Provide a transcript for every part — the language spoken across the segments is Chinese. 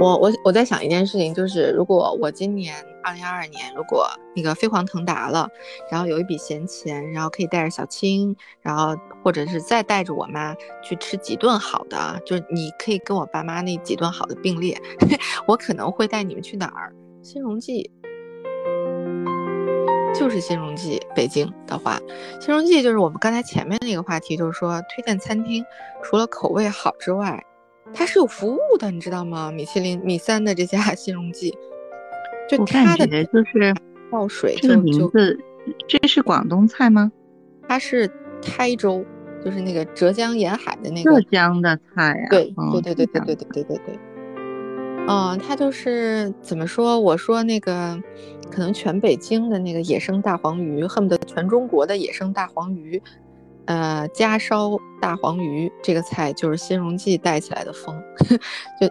我我我在想一件事情，就是如果我今年二零二二年，如果那个飞黄腾达了，然后有一笔闲钱，然后可以带着小青，然后或者是再带着我妈去吃几顿好的，就是你可以跟我爸妈那几顿好的并列，我可能会带你们去哪儿？新荣记，就是新荣记。北京的话，新荣记就是我们刚才前面那个话题，就是说推荐餐厅，除了口味好之外。它是有服务的，你知道吗？米其林、米三的这家新荣记，就它的就是泡水，这个名字，这是广东菜吗？它是台州，就是那个浙江沿海的那个浙江的菜呀。对对对对对对对对对对。嗯，它就是怎么说？我说那个，可能全北京的那个野生大黄鱼，恨不得全中国的野生大黄鱼。呃，家烧大黄鱼这个菜就是新荣记带起来的风，就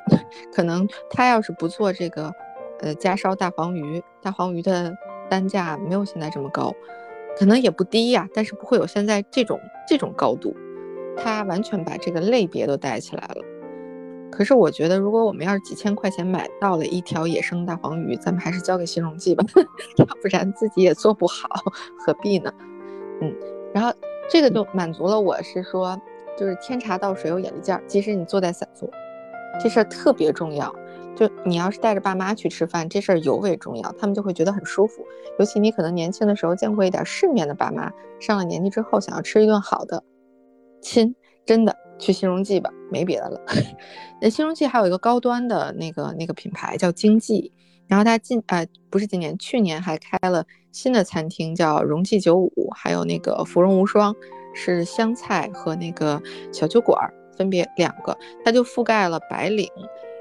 可能他要是不做这个，呃，家烧大黄鱼，大黄鱼的单价没有现在这么高，可能也不低呀，但是不会有现在这种这种高度，他完全把这个类别都带起来了。可是我觉得，如果我们要是几千块钱买到了一条野生大黄鱼，咱们还是交给新荣记吧，要不然自己也做不好，何必呢？嗯，然后。这个就满足了，我是说，就是天茶倒水有眼力劲儿。即使你坐在散座，这事儿特别重要。就你要是带着爸妈去吃饭，这事儿尤为重要，他们就会觉得很舒服。尤其你可能年轻的时候见过一点世面的爸妈，上了年纪之后想要吃一顿好的，亲，真的去新荣记吧，没别的了。那新荣记还有一个高端的那个那个品牌叫经济。然后他今呃不是今年，去年还开了新的餐厅，叫荣记九五，还有那个芙蓉无双，是湘菜和那个小酒馆分别两个，它就覆盖了白领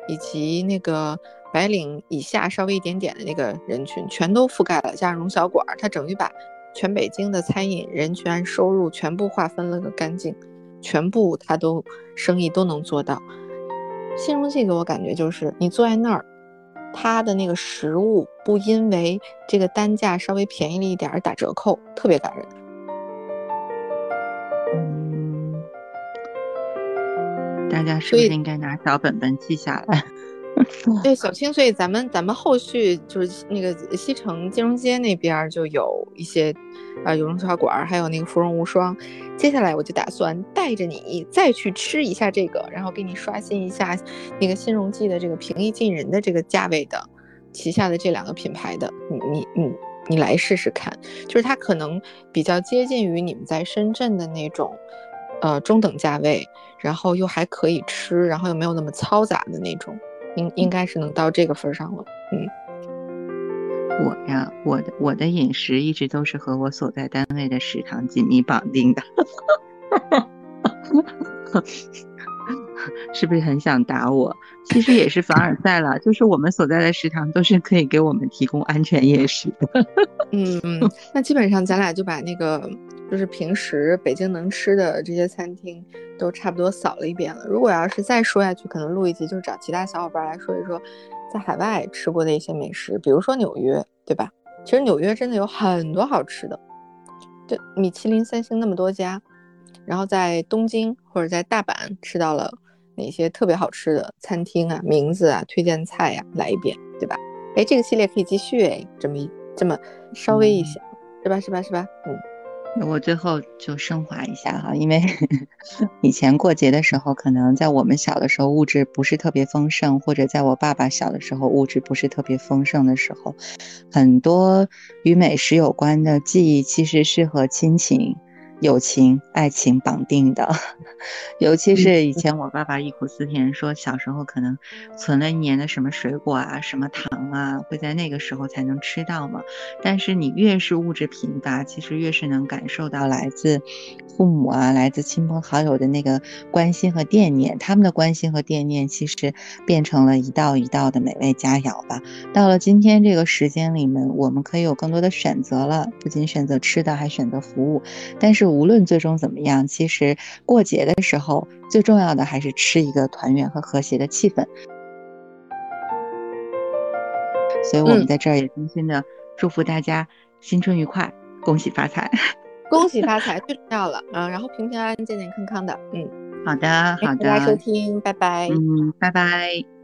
以及那个白领以下稍微一点点的那个人群，全都覆盖了。加上荣小馆儿，它等于把全北京的餐饮人群收入全部划分了个干净，全部他都生意都能做到。新荣记给我感觉就是你坐在那儿。他的那个食物不因为这个单价稍微便宜了一点而打折扣，特别感人。嗯，大家是不是应该拿小本本记下来？对，小青，所以咱们咱们后续就是那个西城金融街那边就有一些，呃，有荣小馆，还有那个芙蓉无双。接下来我就打算带着你再去吃一下这个，然后给你刷新一下那个新荣记的这个平易近人的这个价位的旗下的这两个品牌的，你你你你来试试看，就是它可能比较接近于你们在深圳的那种，呃，中等价位，然后又还可以吃，然后又没有那么嘈杂的那种。应应该是能到这个份上了，嗯，我呀，我的我的饮食一直都是和我所在单位的食堂紧密绑定的，是不是很想打我？其实也是凡尔赛了，就是我们所在的食堂都是可以给我们提供安全饮食的，嗯嗯，那基本上咱俩就把那个。就是平时北京能吃的这些餐厅都差不多扫了一遍了。如果要是再说下去，可能录一集就是找其他小伙伴来说一说在海外吃过的一些美食，比如说纽约，对吧？其实纽约真的有很多好吃的，就米其林三星那么多家，然后在东京或者在大阪吃到了哪些特别好吃的餐厅啊、名字啊、推荐菜呀，来一遍，对吧？哎，这个系列可以继续哎，这么一这么稍微一想，是吧？是吧？是吧？嗯。我最后就升华一下哈，因为 以前过节的时候，可能在我们小的时候物质不是特别丰盛，或者在我爸爸小的时候物质不是特别丰盛的时候，很多与美食有关的记忆其实是和亲情。友情、爱情绑定的，尤其是以前我爸爸忆苦思甜说，小时候可能存了一年的什么水果啊、什么糖啊，会在那个时候才能吃到嘛。但是你越是物质贫乏，其实越是能感受到来自父母啊、来自亲朋好友的那个关心和惦念。他们的关心和惦念，其实变成了一道一道的美味佳肴吧。到了今天这个时间里面，我们可以有更多的选择了，不仅选择吃的，还选择服务。但是无论最终怎么样，其实过节的时候最重要的还是吃一个团圆和和谐的气氛。所以我们在这儿也衷心的祝福大家新春愉快，恭喜发财，恭喜发财最重要了啊！然后平平安安、健健康康的，嗯，好的，好的，大家收听，拜拜，嗯，拜拜。